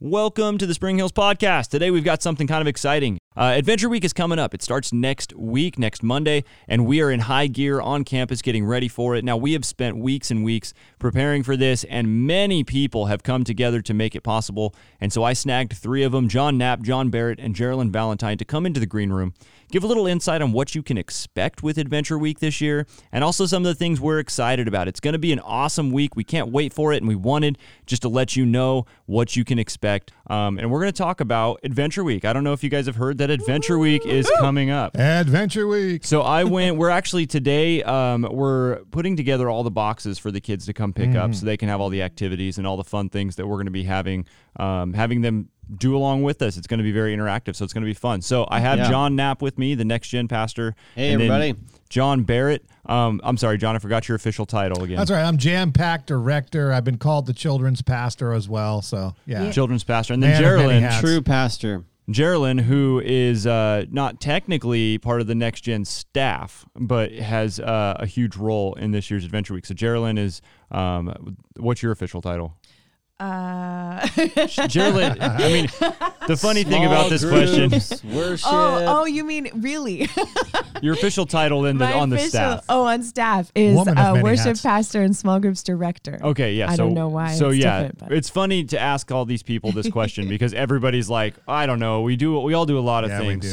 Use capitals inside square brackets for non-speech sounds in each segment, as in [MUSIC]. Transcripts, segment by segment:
Welcome to the Spring Hills Podcast. Today we've got something kind of exciting. Uh, Adventure Week is coming up. It starts next week, next Monday, and we are in high gear on campus getting ready for it. Now, we have spent weeks and weeks preparing for this, and many people have come together to make it possible. And so I snagged three of them Jon Knapp, John Barrett, and Jerilyn Valentine to come into the green room, give a little insight on what you can expect with Adventure Week this year, and also some of the things we're excited about. It's going to be an awesome week. We can't wait for it, and we wanted just to let you know what you can expect. Um, and we're going to talk about Adventure Week. I don't know if you guys have heard that Adventure Week is coming up. Adventure Week. So I went. We're actually today. Um, we're putting together all the boxes for the kids to come pick up, so they can have all the activities and all the fun things that we're going to be having, um, having them do along with us. It's going to be very interactive, so it's going to be fun. So I have Yeah. Jon Knapp with me, the next gen pastor. Hey, and everybody. John Barrett. Um, I'm sorry, John. I forgot your official title again. That's right. I'm jam packed director. I've been called the children's pastor as well. So yeah. Children's pastor, and then Man Jerilyn. True pastor. Jerilyn, who is uh, not technically part of the Next Gen staff, but has uh, a huge role in this year's Adventure Week. So Jerilyn is, um, what's your official title? Uh, Jerilyn, [LAUGHS] I mean, the funny thing about this question, question. Worship. oh, oh, you mean really? [LAUGHS] your official title in the, My on the official- staff. Oh, on staff is Woman of uh, many worship hats. pastor and small groups director. Okay, yeah. I so, don't know why So it's yeah, different, but- it's funny to ask all these people this question [LAUGHS] because everybody's like, I don't know. We do. We all do a lot of Yeah, we things. do.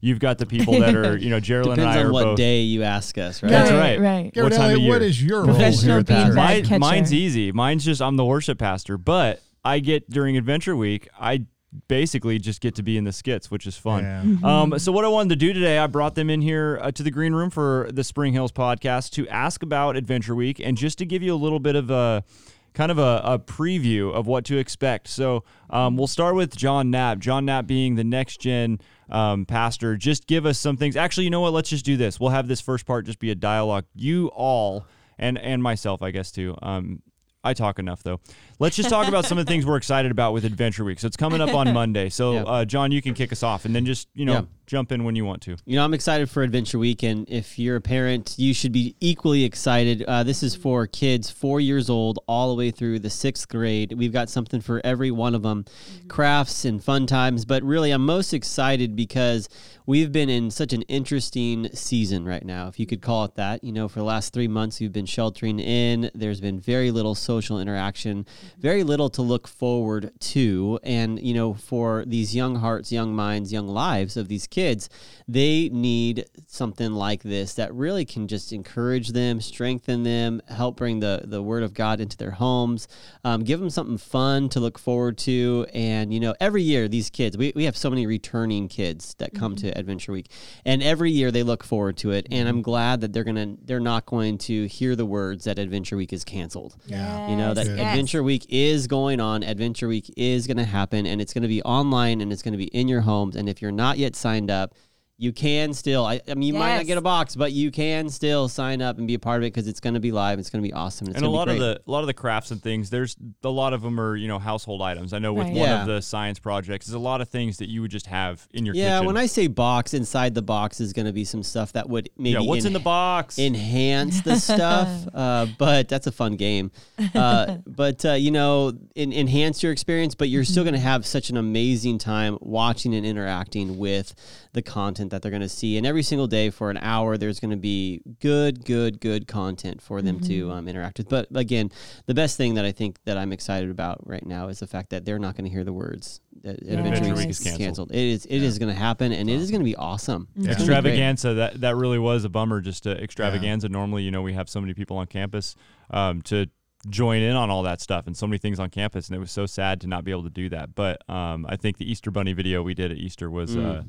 You've you've got the people that are, you know, [LAUGHS] Jerilyn Depends and I on are what both. day you ask us, right? That's Right, right. right. What Garett time of year? is your role Professional here at the beanbag church? Mine- mine's easy. Mine's just I'm the worship pastor, but I get during Adventure Week, I basically just get to be in the skits, which is fun. Yeah. Mm-hmm. Um, so what I wanted to do today, I brought them in here uh, to the green room for the Spring Hills podcast to ask about Adventure Week and just to give you a little bit of a kind of a, a preview of what to expect. So um, we'll start with Jon Knapp. Jon Knapp being the next gen um, pastor. Just give us some things. Actually, you know what? Let's just do this. We'll have this first part just be a dialogue. You all and and myself, I guess too. Um, I talk enough though. Let's just talk about some of the things we're excited about with Adventure Week. So it's coming up on [LAUGHS] Monday. So Yeah. uh, John, you can kick us off, and then just you know Yeah. jump in when you want to. You know, I'm excited for Adventure Week, and if you're a parent, you should be equally excited. Uh, this is for kids four years old all the way through the sixth grade. We've got something for every one of them crafts and fun times. But really, I'm most excited because we've been in such an interesting season right now, if you could call it that. You know, for the last three months, we've been sheltering in, there's been very little social interaction, very little to look forward to. And, you know, for these young hearts, young minds, young lives of these kids, they need something like this that really can just encourage them, strengthen them, help bring the, the word of God into their homes, um, give them something fun to look forward to. And, you know, every year, these kids, we, we have so many returning kids that come to Adventure Week, and every year they look forward to it. And I'm glad that they're going to, they're not going to hear the words that Adventure Week is canceled. Yeah. You know, that Yes. Adventure Week is going on. Adventure Week is going to happen, and it's going to be online and it's going to be in your homes. And if you're not yet signed up, you can still, I, I mean, you might not get a box, but you can still sign up and be a part of it because it's going to be live. It's going to be awesome. It's and a gonna be lot of the a lot of the crafts and things there's a lot of them are you know household items i know with Right. one Yeah. of the science projects there's a lot of things that you would just have in your kitchen. yeah, kitchen when I say box, inside the box is going to be some stuff that would maybe yeah what's in the box enhance the [LAUGHS] stuff. Uh, but that's a fun game. Uh, [LAUGHS] but uh, you know, en- enhance your experience. But you're still going to have such an amazing time watching and interacting with the content that they're going to see. And every single day for an hour, there's going to be good, good, good content for them to um, interact with. But again, the best thing that I think that I'm excited about right now is the fact that they're not going to hear the words. That Adventure Adventure Week Week is is canceled. canceled. It is. It is going to happen, and it is going to be awesome. It's gonna be great. extravaganza that that really was a bummer just to extravaganza normally you know we have so many people on campus um, to join in on all that stuff and so many things on campus and it was so sad to not be able to do that but um, i think the easter bunny video we did at easter was uh,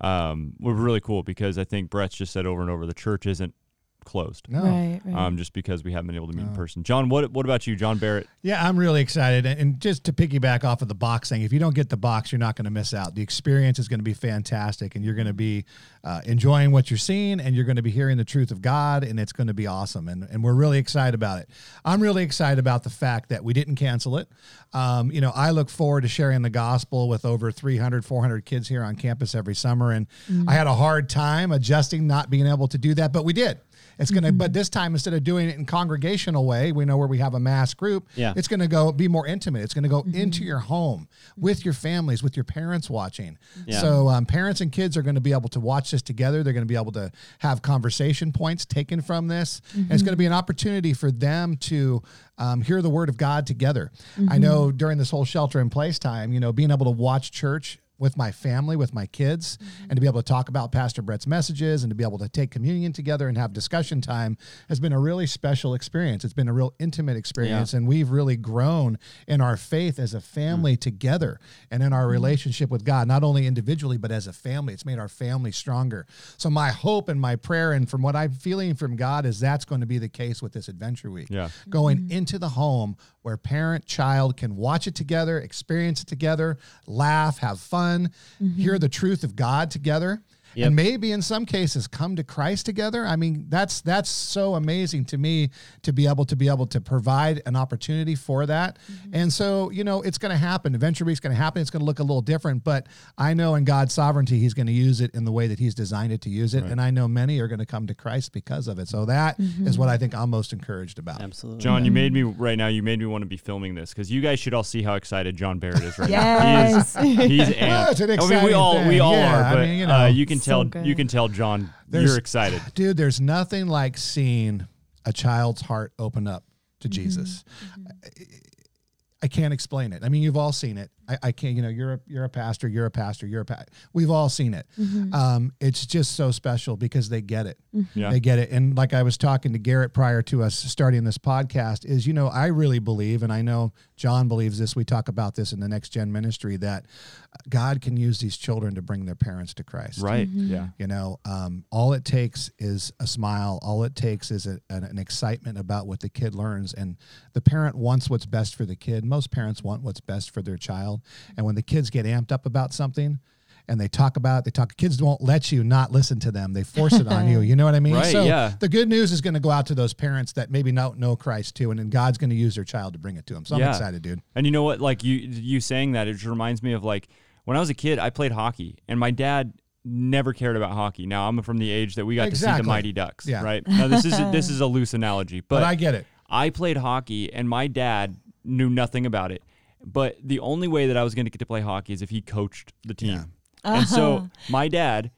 um, was really cool because i think brett's just said over and over the church isn't closed No. Right, right. um, just because we haven't been able to meet in person john what what about you john barrett Yeah, I'm really excited. And- And just to piggyback off of the box thing, if you don't get the box, you're not going to miss out. The experience is going to be fantastic, and you're going to be uh, enjoying what you're seeing, and you're going to be hearing the truth of God, and it's going to be awesome. And, and we're really excited about it. I'm really excited about the fact that we didn't cancel it. Um, you know, I look forward to sharing the gospel with over 300, 400 kids here on campus every summer. And I had a hard time adjusting not being able to do that, but we did. It's going to, but mm-hmm. this time instead of doing it in congregational way, we know where we have a mass group. Yeah. It's going to go be more intimate. It's going to go mm-hmm. into your home mm-hmm. with your families, with your parents watching. Yeah. So um, parents and kids are going to be able to watch this together. They're going to be able to have conversation points taken from this. And it's going to be an opportunity for them to um, hear the word of God together. I know during this whole shelter in place time, you know, being able to watch church with my family, with my kids, mm-hmm. and to be able to talk about Pastor Brett's messages and to be able to take communion together and have discussion time has been a really special experience. It's been a real intimate experience, and we've really grown in our faith as a family mm. together and in our mm-hmm. relationship with God, not only individually, but as a family. It's made our family stronger. So, my hope and my prayer, and from what I'm feeling from God, is that's going to be the case with this Adventure Week. Yeah. Going mm-hmm. into the home where parent, child can watch it together, experience it together, laugh, have fun, hear mm-hmm. the truth of God together. Yep. And maybe in some cases come to Christ together. I mean, that's that's so amazing to me to be able to be able to provide an opportunity for that. And so, you know, it's going to happen. Adventure Week's going to happen. It's going to look a little different, but I know in God's sovereignty, He's going to use it in the way that He's designed it to use it. And I know many are going to come to Christ because of it. So that is what I think I'm most encouraged about. Absolutely. John, you made me right now. You made me want to be filming this because you guys should all see how excited John Barrett is right Yes. now. [LAUGHS] He is, he's Well, amped. an I mean, we exciting all we all Yeah, are, I but mean, you uh, know. you can So tell good. you can tell John There's- you're excited. [SIGHS] Dude, there's nothing like seeing a child's heart open up to mm-hmm. Jesus. Mm-hmm. I, I can't explain it. I mean, you've all seen it. I, I can't, you know, you're a, you're a pastor, you're a pastor, you're a pa- We've all seen it. Mm-hmm. Um, it's just so special because they get it. Yeah. They get it. And like I was talking to Garett prior to us starting this podcast, is, you know, I really believe, and I know John believes this, we talk about this in the next gen ministry, that God can use these children to bring their parents to Christ. Right. Yeah. You know, um, all it takes is a smile. All it takes is a, an, an excitement about what the kid learns. And the parent wants what's best for the kid. Most parents want what's best for their child. And when the kids get amped up about something, and they talk about it, they talk. Kids won't let you not listen to them. They force it on you. [LAUGHS] You know what I mean? Right, So yeah. the good news is going to go out to those parents that maybe don't know Christ too, and then God's going to use their child to bring it to them. So I'm Yeah. excited, dude. And you know what? Like you you saying that, it just reminds me of like when I was a kid, I played hockey, and my dad never cared about hockey. Now I'm from the age that we got to see the Mighty Ducks. Yeah. Right. Now this is [LAUGHS] this is a loose analogy, But, but, I get it. I played hockey, and my dad knew nothing about it. But the only way that I was going to get to play hockey is if he coached the team. Yeah. And so uh-huh. my dad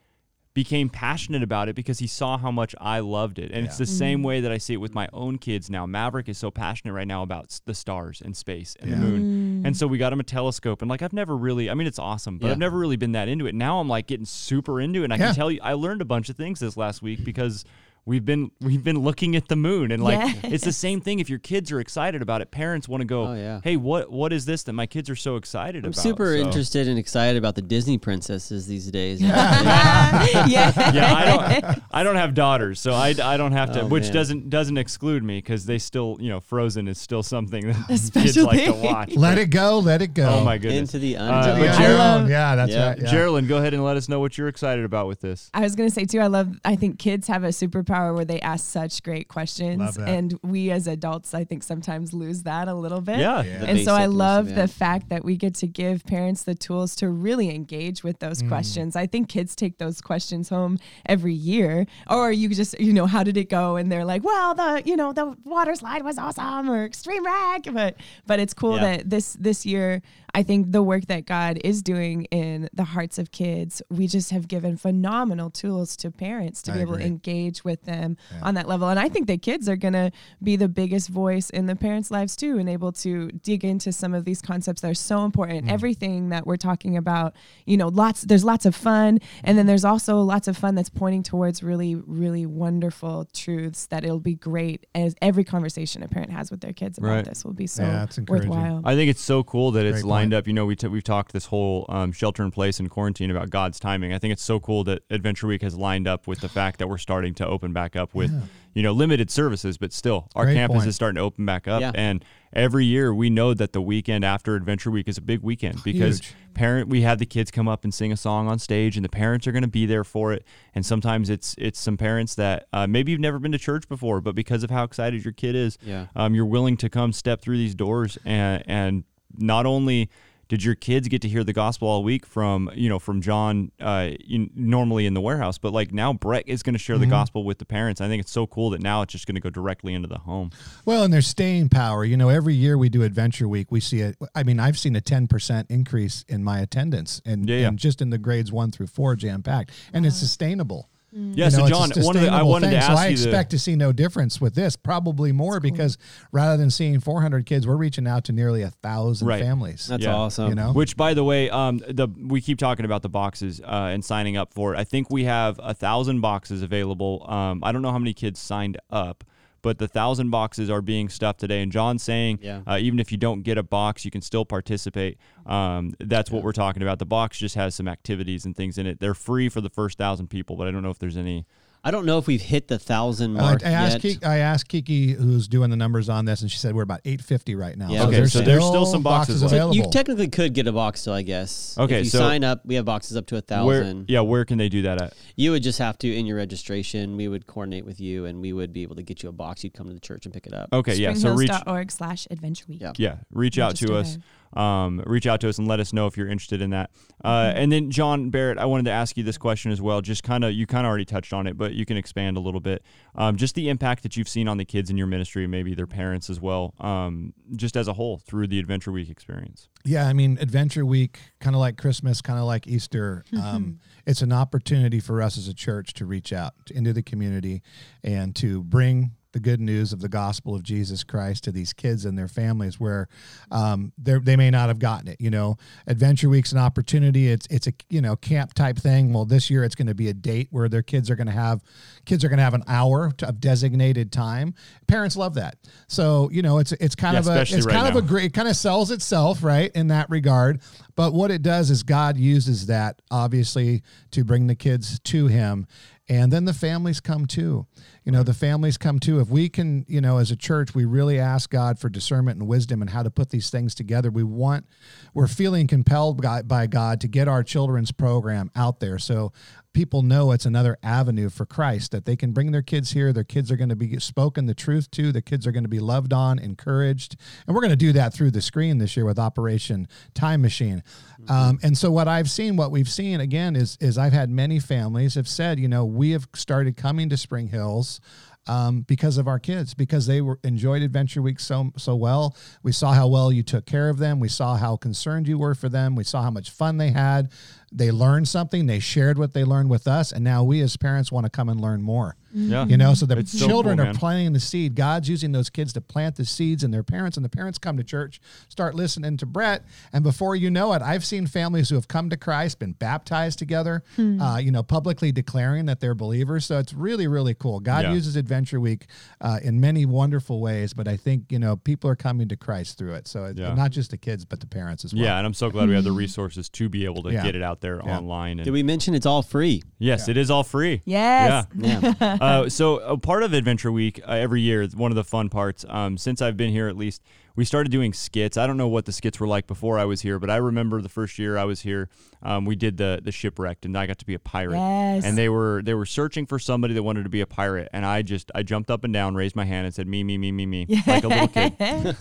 became passionate about it because he saw how much I loved it. And it's the same mm-hmm. way that I see it with my own kids now. Maverick is so passionate right now about the stars and space and Yeah. the moon. Mm. And so we got him a telescope. And like, I've never really, I mean, it's awesome, but Yeah. I've never really been that into it. Now I'm like getting super into it. And I Yeah. can tell you, I learned a bunch of things this last week because we've been we've been looking at the moon and like [LAUGHS] it's the same thing if your kids are excited about it parents want to go Oh, yeah. hey what what is this that my kids are so excited I'm about super So- interested and excited about the Disney princesses these days. [LAUGHS] [LAUGHS] yeah. yeah, I don't. I don't have daughters, so I, I don't have to. Oh, which man. doesn't doesn't exclude me because they still, you know, Frozen is still something that kids like to watch. Let it go. Let it go. Oh my goodness. Into the Uh, unknown. but Yeah, yeah, that's Yeah. right. Yeah. Jerilyn, go ahead and let us know what you're excited about with this. I was gonna say too. I love. I think kids have a superpower where they ask such great questions, and we as adults, I think, sometimes lose that a little bit. Yeah, Yeah. And so I love of the fact that we get to give parents the tools to really engage with those mm. questions. I think kids take those questions home every year, or you just, you know, how did it go? And they're like, well, the, you know, the water slide was awesome or extreme wreck, but but it's cool Yeah. that this this year, I think the work that God is doing in the hearts of kids, we just have given phenomenal tools to parents to I be able to engage with them on that level. And I think that kids are going to be the biggest voice in the parents' lives too, and able to dig into some of these concepts that are so important. Mm. Everything that we're talking about, you know, lots, there's lots of fun. And then there's also lots of fun that's pointing towards really, really wonderful truths that it'll be great as every conversation a parent has with their kids about Right. this will be so Yeah, worthwhile. I think it's so cool that it's Great lined up. You know, we t- we've talked this whole um, shelter in place and quarantine about God's timing. I think it's so cool that Adventure Week has lined up with the [SIGHS] fact that we're starting to open back up with, you know, limited services, but still our Great campus point. is starting to open back up. Yeah. And every year we know that the weekend after Adventure Week is a big weekend because Huge. parent we have the kids come up and sing a song on stage and the parents are going to be there for it and sometimes it's it's some parents that uh, maybe you've never been to church before but because of how excited your kid is Yeah. um, you're willing to come step through these doors and and not only did your kids get to hear the gospel all week from you know from John uh, in, normally in the warehouse, but like now Brett is going to share the Mm-hmm. gospel with the parents. I think it's so cool that now it's just going to go directly into the home. Well, and there's staying power. You know, every year we do Adventure Week, we see it. I mean, I've seen a 10% increase in my attendance and, Yeah, yeah. and just in the grades one through four jam packed. And it's sustainable. Yeah, You know, it's a John, one of the I wanted thing. to so I you the- expect to see no difference with this, probably more because rather than seeing 400 kids, we're reaching out to nearly a thousand Right. families. That's Yeah. awesome. You know? Which, by the way, um, the we keep talking about the boxes uh, and signing up for it. I think we have a thousand boxes available. Um, I don't know how many kids signed up, but the thousand boxes are being stuffed today. And John's saying, Yeah. uh, even if you don't get a box, you can still participate. Um, that's what we're talking about. The box just has some activities and things in it. They're free for the first thousand people, but I don't know if there's any. I don't know if we've hit the thousand Uh, mark I asked, yet. Kiki, I asked Kiki, who's doing the numbers on this, and she said we're about 850 right now. Yeah, Okay, there's so there's still some boxes left. available. You technically could get a box still, I guess. Okay, if you so- sign up, we have boxes up to a thousand. yeah, where can they do that at? You would just have to in your registration. We would coordinate with you, and we would be able to get you a box. You'd come to the church and pick it up. Okay, yeah. So reach, springhills.org slash adventure week. Yeah. yeah reach out to Register us um, reach out to us and let us know if you're interested in that. Uh, and then john barrett i wanted to ask you this question as well just kind of you kind of already touched on it but you can expand a little bit. Um, just the impact that you've seen on the kids in your ministry maybe their parents as well um, just as a whole through the adventure week experience. Yeah, I mean, Adventure Week, kind of like Christmas, kind of like Easter. Um, it's an opportunity for us as a church to reach out into the community and to bring the good news of the gospel of Jesus Christ to these kids and their families where um, they're- may not have gotten it. You know, Adventure Week's an opportunity. It's it's a you know camp type thing. Well, this year it's going to be a date where their kids are going to have kids are going to have an hour of designated time. Parents love that. So you know, it's it's kind Yeah, of a it's right kind of a great it kind of sells itself right in that regard but what it does is god uses that obviously to bring the kids to him and then the families come too. You know the families come too. If we can you know as a church we really ask god for discernment and wisdom and how to put these things together. We want we're feeling compelled by, by god to get our children's program out there. So people know it's another avenue for Christ that they can bring their kids here. Their kids are going to be spoken the truth to. The kids are going to be loved on, encouraged, and we're going to do that through the screen this year with Operation Time Machine. Um, and so what I've seen, what we've seen again is is I've had many families have said, you know, we have started coming to Spring Hills um, because of our kids, because they were enjoyed Adventure Week so so well. We saw how well you took care of them. We saw how concerned you were for them. We saw how much fun they had. They learned something. They shared what they learned with us, and now we as parents want to come and learn more. Yeah You know, so the It's so children cool, are planting the seed. God's using those kids to plant the seeds in their parents, and the parents come to church, start listening to Brett, and before you know it, I've seen families who have come to Christ, been baptized together, uh, you know, publicly declaring that they're believers. So it's really, really cool. God Yeah. uses Adventure Week uh, in many wonderful ways, but I think you know people are coming to Christ through it. So it's Yeah. not just the kids, but the parents as well. yeah and i'm so glad we have the resources to be able to Yeah. get it out there Yeah. online and Did we mention it's all free? yes it is all free Yes. yeah Yeah. [LAUGHS] uh, [LAUGHS] so a part of Adventure Week uh, every year, one of the fun parts. Um, since I've been here, at least, we started doing skits. I don't know what the skits were like before I was here, but I remember the first year I was here, um, we did the the shipwrecked, and I got to be a pirate. Yes. And they were they were searching for somebody that wanted to be a pirate, and I just I jumped up and down, raised my hand, and said me me me me me [LAUGHS] like a little kid,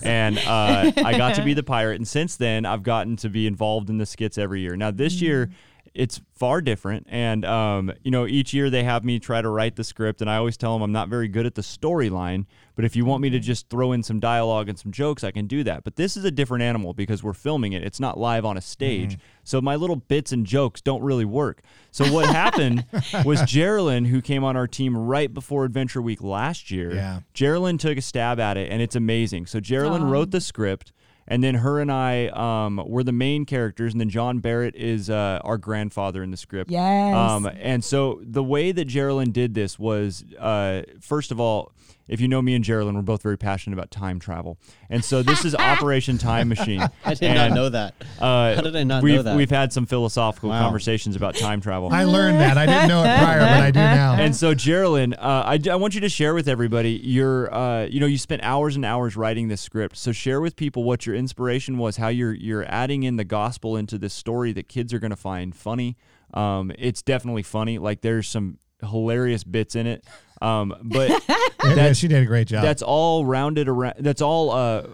and uh, I got to be the pirate. And since then, I've gotten to be involved in the skits every year. Now this year it's far different. And um, you know each year they have me try to write the script and i always tell them i'm not very good at the storyline but if you want me to just throw in some dialogue and some jokes i can do that. But this is a different animal because we're filming it. It's not live on a stage. So my little bits and jokes don't really work. So what happened [LAUGHS] was jerilyn who came on our team right before adventure week last year Yeah. jerilyn took a stab at it and it's amazing. So jerilyn Aw. wrote the script and then her and I um, were the main characters, and then John Barrett is uh, our grandfather in the script. Yes. Um, and so the way that Jerilyn did this was, uh, first of all, if you know me and Jerilyn, we're both very passionate about time travel, and so this is Operation Time Machine. [LAUGHS] I did And, not know that. Uh, How did I not we've, know that? We've had some philosophical Wow. conversations about time travel. I learned that. I didn't know it prior, but I do now. And so, Jerilyn, uh, I, I want you to share with everybody your, uh, you know, you spent hours and hours writing this script. So share with people what your inspiration was, how you're you're adding in the gospel into this story that kids are going to find funny. Um, it's definitely funny. Like there's some hilarious bits in it. Um, but [LAUGHS] Yeah, she did a great job. that's all rounded around. That's all uh,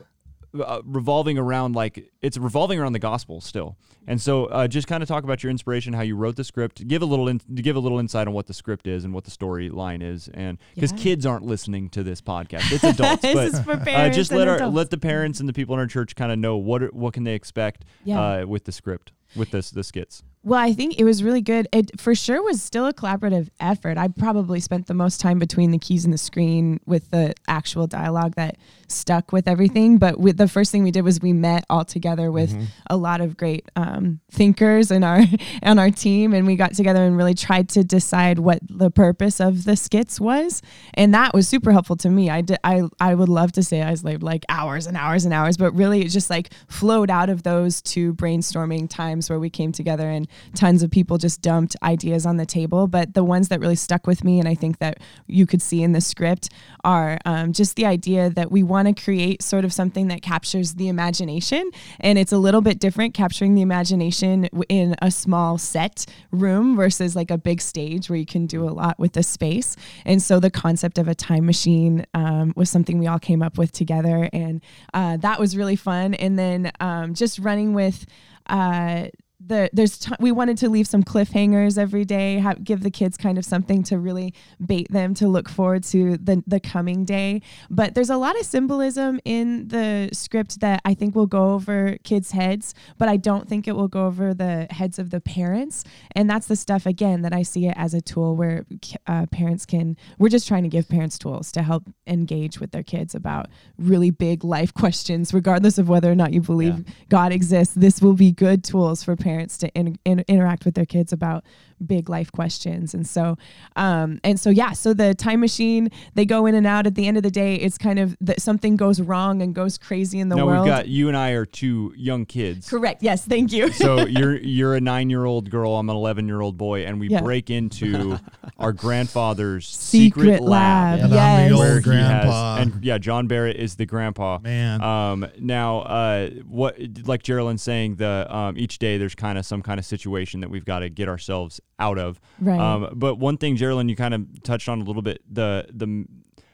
uh, revolving around like it's revolving around the gospel still. And so, uh, just kind of talk about your inspiration, how you wrote the script. Give a little in, give a little insight on what the script is and what the storyline is, and because Yeah. kids aren't listening to this podcast, it's adults. [LAUGHS] This but is for uh, just let our adults. let the parents and the people in our church kind of know what are- what can they expect Yeah. uh, with the script with this the skits. Well, I think it was really good. It for sure was still a collaborative effort. I probably spent the most time between the keys and the screen with the actual dialogue that stuck with everything. But with the first thing we did was we met all together with a lot of great um, thinkers in our [LAUGHS] on our team, and we got together and really tried to decide what the purpose of the skits was, and that was super helpful to me. I did, I I would love to say I slaved like hours and hours and hours, but really it just like flowed out of those two brainstorming times where we came together and tons of people just dumped ideas on the table. But the ones that really stuck with me, and I think that you could see in the script, are um, just the idea that we want to create sort of something that captures the imagination. And it's a little bit different capturing the imagination in a small set room versus like a big stage where you can do a lot with the space. And so the concept of a time machine um, was something we all came up with together. And uh, that was really fun. And then um, just running with, uh, the there's t- we wanted to leave some cliffhangers every day have, give the kids kind of something to really bait them to look forward to the the coming day. But there's a lot of symbolism in the script that I think will go over kids heads but I don't think it will go over the heads of the parents. And that's the stuff again that I see it as a tool where uh, parents can we're just trying to give parents tools to help engage with their kids about really big life [LAUGHS] questions regardless of whether or not you believe God exists. This will be good tools for parents to in, in, interact with their kids about big life questions and so um and so yeah so the time machine they go in and out at the end of the day it's kind of that something goes wrong and goes crazy in the now world we've got you and I are two young kids. correct yes thank you so [LAUGHS] you're you're a nine year old girl, I'm an eleven year old boy, and we Yeah. break into [LAUGHS] our grandfather's Secret secret, lab, And I'm yes. the where old he has and yeah, John Barrett is the grandpa. Man. Um now uh what like Jerilyn's saying, the um each day there's kind of some kind of situation that we've got to get ourselves out of. Right. Um but one thing Jerilyn you kind of touched on a little bit, the the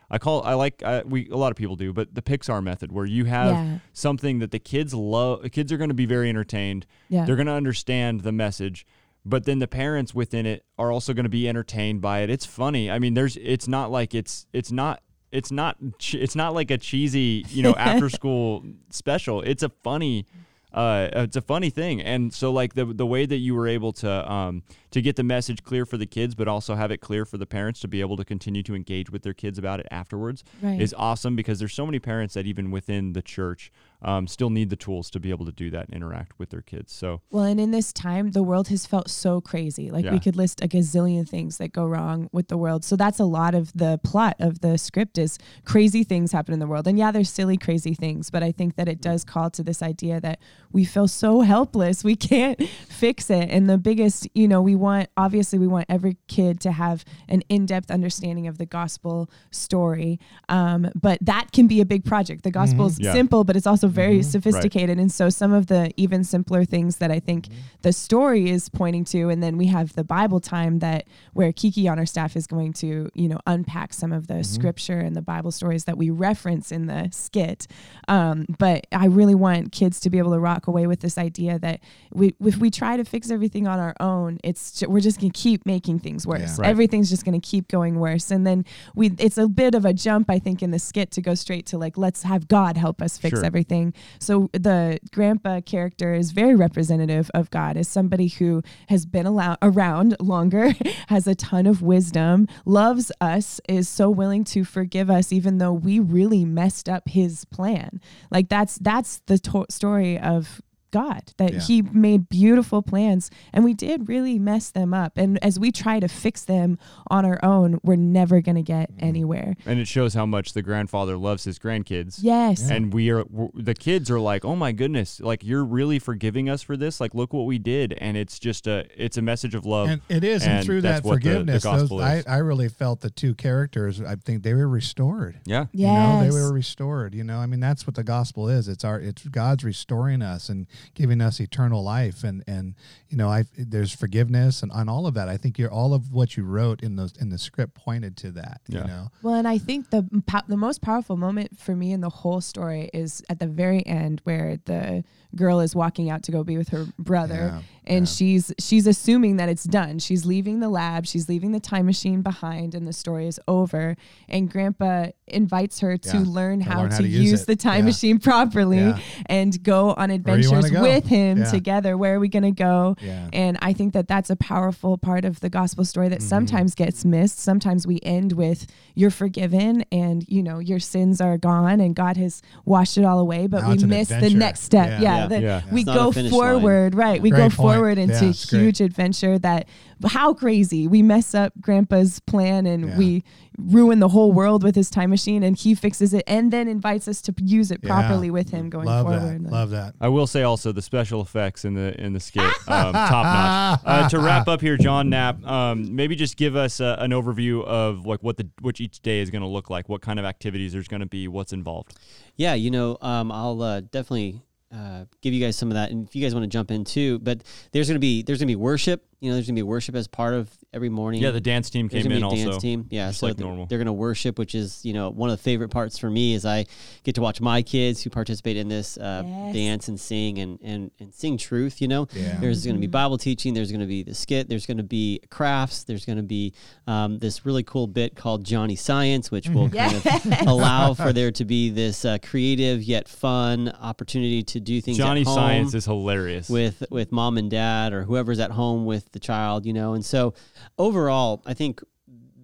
I call I like I, we a lot of people do, but the Pixar method where you have Yeah. something that the kids love. Kids are going to be very entertained. Yeah. They're going to understand the message, but then the parents within it are also going to be entertained by it. It's funny. I mean, there's it's not like it's it's not it's not it's not like a cheesy you know after [LAUGHS] school special. It's a funny uh, it's a funny thing, and so like the the way that you were able to um, to get the message clear for the kids, but also have it clear for the parents to be able to continue to engage with their kids about it afterwards Right. is awesome because there's so many parents that even within the church um, still need the tools to be able to do that and interact with their kids. So Well, and in this time, the world has felt so crazy. Like Yeah. we could list a gazillion things that go wrong with the world. So that's a lot of the plot of the script is crazy things happen in the world. And yeah, there's silly, crazy things, but I think that it does call to this idea that we feel so helpless. We can't [LAUGHS] fix it. And the biggest, you know, we want obviously we want every kid to have an in-depth understanding of the gospel story. Um, but that can be a big project. The gospel's Yeah. simple, but it's also very sophisticated. And so some of the even simpler things that I think the story is pointing to, and then we have the Bible time that where Kiki on our staff is going to, you know, unpack some of the scripture and the Bible stories that we reference in the skit. Um, but I really want kids to be able to rock away with this idea that we, if we try to fix everything on our own, it's we're just going to keep making things worse. Yeah. Right. Everything's just going to keep going worse. And then we, it's a bit of a jump, I think, in the skit to go straight to like, let's have God help us fix Sure. everything. So the grandpa character is very representative of God as somebody who has been allow- around longer, [LAUGHS] has a ton of wisdom, loves us, is so willing to forgive us even though we really messed up his plan. Like that's that's the to- story of God that Yeah. he made beautiful plans and we did really mess them up. And as we try to fix them on our own, we're never going to get mm-hmm. anywhere. and it shows how much the grandfather loves his grandkids. Yes. And we are the kids are like, "Oh my goodness, like you're really forgiving us for this? Like look what we did." And it's just a it's a message of love. and it is, and, and through that what the- the forgiveness, those, I. I really felt the two characters. I think they were restored. yeah. You know, Yes. they were restored. You know, I mean, that's what the gospel is. It's our, it's God's restoring us and giving us eternal life, and and you know, I there's forgiveness and on all of that. I think you're all of what you wrote in those in the script pointed to that. Yeah. You know, Well, and I think the the most powerful moment for me in the whole story is at the very end where the girl is walking out to go be with her brother Yeah, and yeah. she's she's assuming that it's done. She's leaving the lab, she's leaving the time machine behind and the story is over and grandpa invites her to Yeah, learn how learn how to, to use use the time machine properly and go on Where do you adventures go? with him together. Where are we going to go? And I think that that's a powerful part of the gospel story Mm-hmm. that sometimes gets missed. Sometimes we end with you're forgiven and you know your sins are gone and God has washed it all away, but Now we miss the next step. Yeah. Yeah, Yeah. the- Yeah. we go a finish line. forward, right? We Great go point. forward Yeah, into great. huge adventure that how crazy. We mess up grandpa's plan and Yeah. we ruin the whole world with his time machine and he fixes it and then invites us to use it Yeah. properly with him going Love forward. that. Love that. I will say also the special effects in the in the skit, um, top notch. Uh, to wrap up here, Jon Knapp, um, maybe just give us uh, an overview of like what the which each day is going to look like, what kind of activities there's going to be, what's involved. Yeah, you know, um, I'll uh, definitely uh, give you guys some of that, and if you guys want to jump in too. But there's gonna be there's gonna be worship. You know, there's gonna be worship as part of every morning. Yeah, the dance team There's came in be a also. dance team. Yeah, just so like they're, normal. they're gonna worship, which is you know one of the favorite parts for me is I get to watch my kids who participate in this uh, Yes. dance and sing and, and and sing truth. You know, Yeah. there's gonna be Bible teaching. There's gonna be the skit. There's gonna be crafts. There's gonna be um, this really cool bit called Johnny Science, which will kind of allow for there to be this uh, creative yet fun opportunity to do things. Johnny at home Science is hilarious. with with mom and dad or whoever's at home with the child, you know. And so overall, I think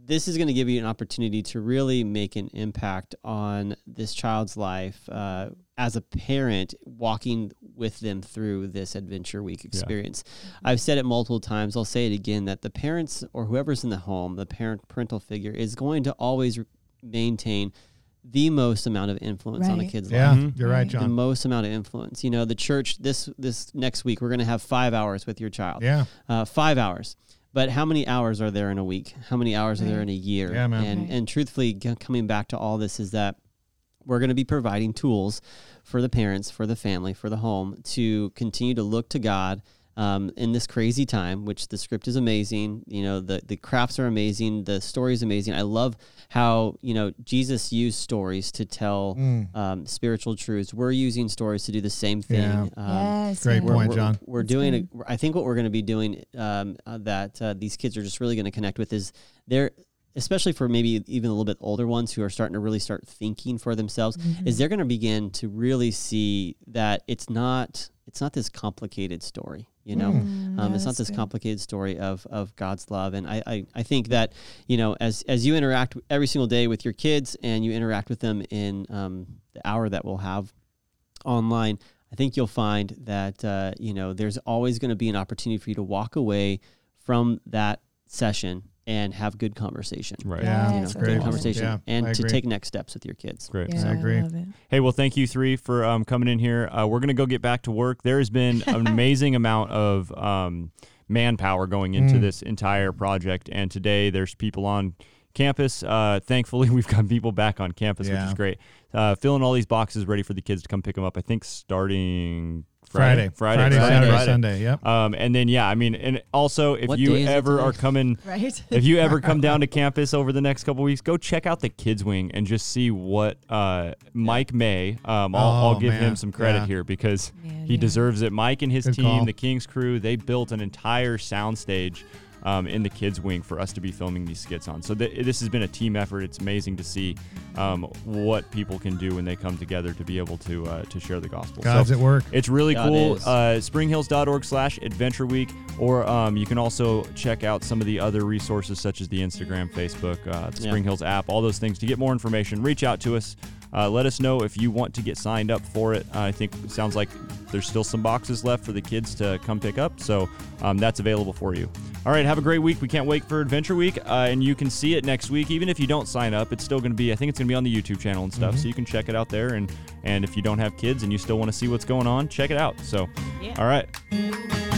this is going to give you an opportunity to really make an impact on this child's life uh, as a parent walking with them through this adventure week experience i've said it multiple times i'll say it again that the parents or whoever's in the home the parent parental figure is going to always maintain the most amount of influence on a kid's Yeah, life Mhm. you're right, John. the most amount of influence. You know, the church this this next week we're going to have five hours with your child. Yeah. uh, five hours. But how many hours are there in a week? How many hours are there in a year? Yeah, man. And Right. and truthfully, g- coming back to all this is that we're going to be providing tools for the parents, for the family, for the home to continue to look to God. Um, in this crazy time, which the script is amazing, you know the the crafts are amazing, the story is amazing. I love how you know Jesus used stories to tell Mm. um, spiritual truths. We're using stories to do the same thing. Yeah. Um, yes, Great yes. point, we're, John. We're That's doing. good. A, I think what we're going to be doing um, uh, that uh, these kids are just really going to connect with is they're especially for maybe even a little bit older ones who are starting to really start thinking for themselves Mm-hmm. is they're going to begin to really see that it's not it's not this complicated story you know Mm. um, Yeah, it's not this good. complicated story of of God's love, and I, I I think that you know as as you interact every single day with your kids and you interact with them in um, the hour that we'll have online, I think you'll find that uh, you know there's always going to be an opportunity for you to walk away from that session and have good conversation. right. Yeah, You know, Yes, good great. love it. conversation, Yeah, and to take next steps with your kids. Great. Yeah, I agree. love it. Hey, well, thank you three for um, coming in here. Uh, we're gonna go get back to work. There has been an [LAUGHS] amazing amount of um, manpower going into Mm. this entire project, and today there's people on campus. Uh, thankfully, [LAUGHS] we've got people back on campus, which is great. Uh, filling all these boxes ready for the kids to come pick them up. I think starting Friday, Friday. Friday, Friday, Friday. Saturday, Sunday. Yep. Um, and then yeah, I mean, and also if What you is it ever are coming [LAUGHS] Right. if you ever come down to campus over the next couple weeks, go check out the kids wing and just see what uh, Mike May. Um, I'll, Oh, I'll give him some credit Yeah. here because Man, he yeah. deserves it. Mike and his Good team, call. the Kings crew, they built an entire soundstage um, in the kids wing for us to be filming these skits on. So th- this has been a team effort. It's amazing to see um, what people can do when they come together to be able to uh, to share the gospel. God's so, at work. it's really God cool. is. Uh, springhills.org slash adventure week. Or um, you can also check out some of the other resources such as the Instagram, Facebook, uh, the Yeah. Hills app, all those things. To get more information, reach out to us. Uh, let us know if you want to get signed up for it. Uh, I think it sounds like there's still some boxes left for the kids to come pick up. So um, that's available for you. All right, have a great week. We can't wait for Adventure Week. Uh, and you can see it next week. Even if you don't sign up, it's still going to be, I think it's going to be on the YouTube channel and stuff. So you can check it out there. And, and if you don't have kids and you still want to see what's going on, check it out. So, all right.